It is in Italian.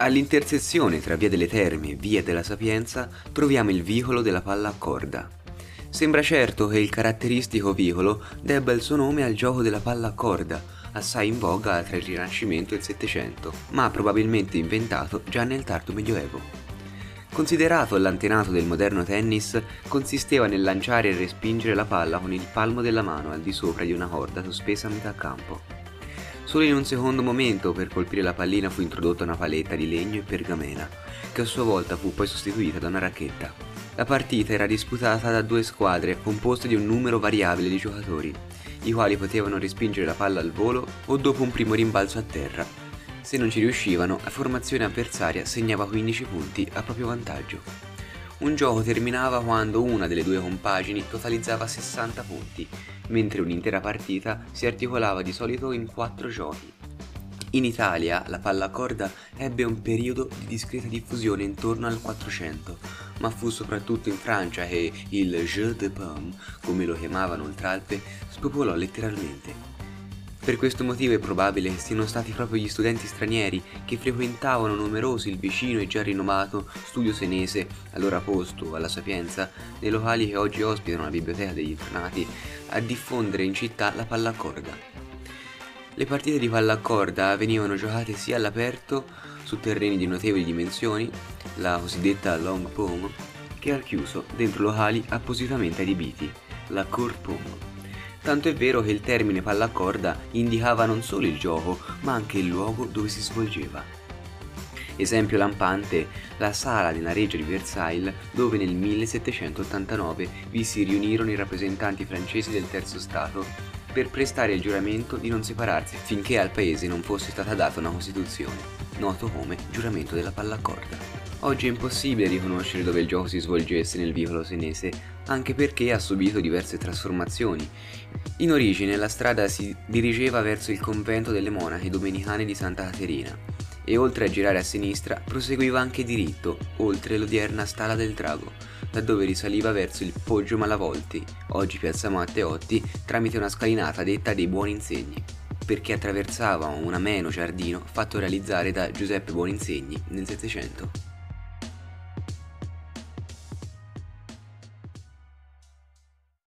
All'intersezione tra Via delle Terme e Via della Sapienza troviamo il vicolo della palla a corda. Sembra certo che il caratteristico vicolo debba il suo nome al gioco della palla a corda, assai in voga tra il Rinascimento e il Settecento, ma probabilmente inventato già nel tardo Medioevo. Considerato l'antenato del moderno tennis, consisteva nel lanciare e respingere la palla con il palmo della mano al di sopra di una corda sospesa a metà campo. Solo in un secondo momento per colpire la pallina fu introdotta una paletta di legno e pergamena, che a sua volta fu poi sostituita da una racchetta. La partita era disputata da due squadre composte di un numero variabile di giocatori, i quali potevano respingere la palla al volo o dopo un primo rimbalzo a terra, se non ci riuscivano, la formazione avversaria segnava 15 punti a proprio vantaggio. Un gioco terminava quando una delle due compagini totalizzava 60 punti, mentre un'intera partita si articolava di solito in 4 giochi. In Italia la palla corda ebbe un periodo di discreta diffusione intorno al 400, ma fu soprattutto in Francia che il jeu de paume, come lo chiamavano oltralpe, spopolò letteralmente. Per questo motivo è probabile siano stati proprio gli studenti stranieri che frequentavano numerosi il vicino e già rinomato studio senese, allora posto alla Sapienza, nei locali che oggi ospitano la biblioteca degli internati, a diffondere in città la palla a corda. Le partite di palla a corda venivano giocate sia all'aperto, su terreni di notevoli dimensioni, la cosiddetta long pong, che al chiuso, dentro locali appositamente adibiti, la court pong. Tanto è vero che il termine palla a corda indicava non solo il gioco, ma anche il luogo dove si svolgeva. Esempio lampante, la sala della Reggia di Versailles, dove nel 1789 vi si riunirono i rappresentanti francesi del Terzo Stato per prestare il giuramento di non separarsi finché al paese non fosse stata data una Costituzione, noto come giuramento della palla a corda. Oggi è impossibile riconoscere dove il gioco si svolgesse nel vicolo senese, anche perché ha subito diverse trasformazioni. In origine la strada si dirigeva verso il convento delle monache domenicane di Santa Caterina e oltre a girare a sinistra proseguiva anche diritto, oltre l'odierna Stala del Drago, da dove risaliva verso il Poggio Malavolti, oggi Piazza Matteotti, tramite una scalinata detta dei Buoni Insegni, perché attraversava un ameno giardino fatto realizzare da Giuseppe Buoninsegni nel Settecento.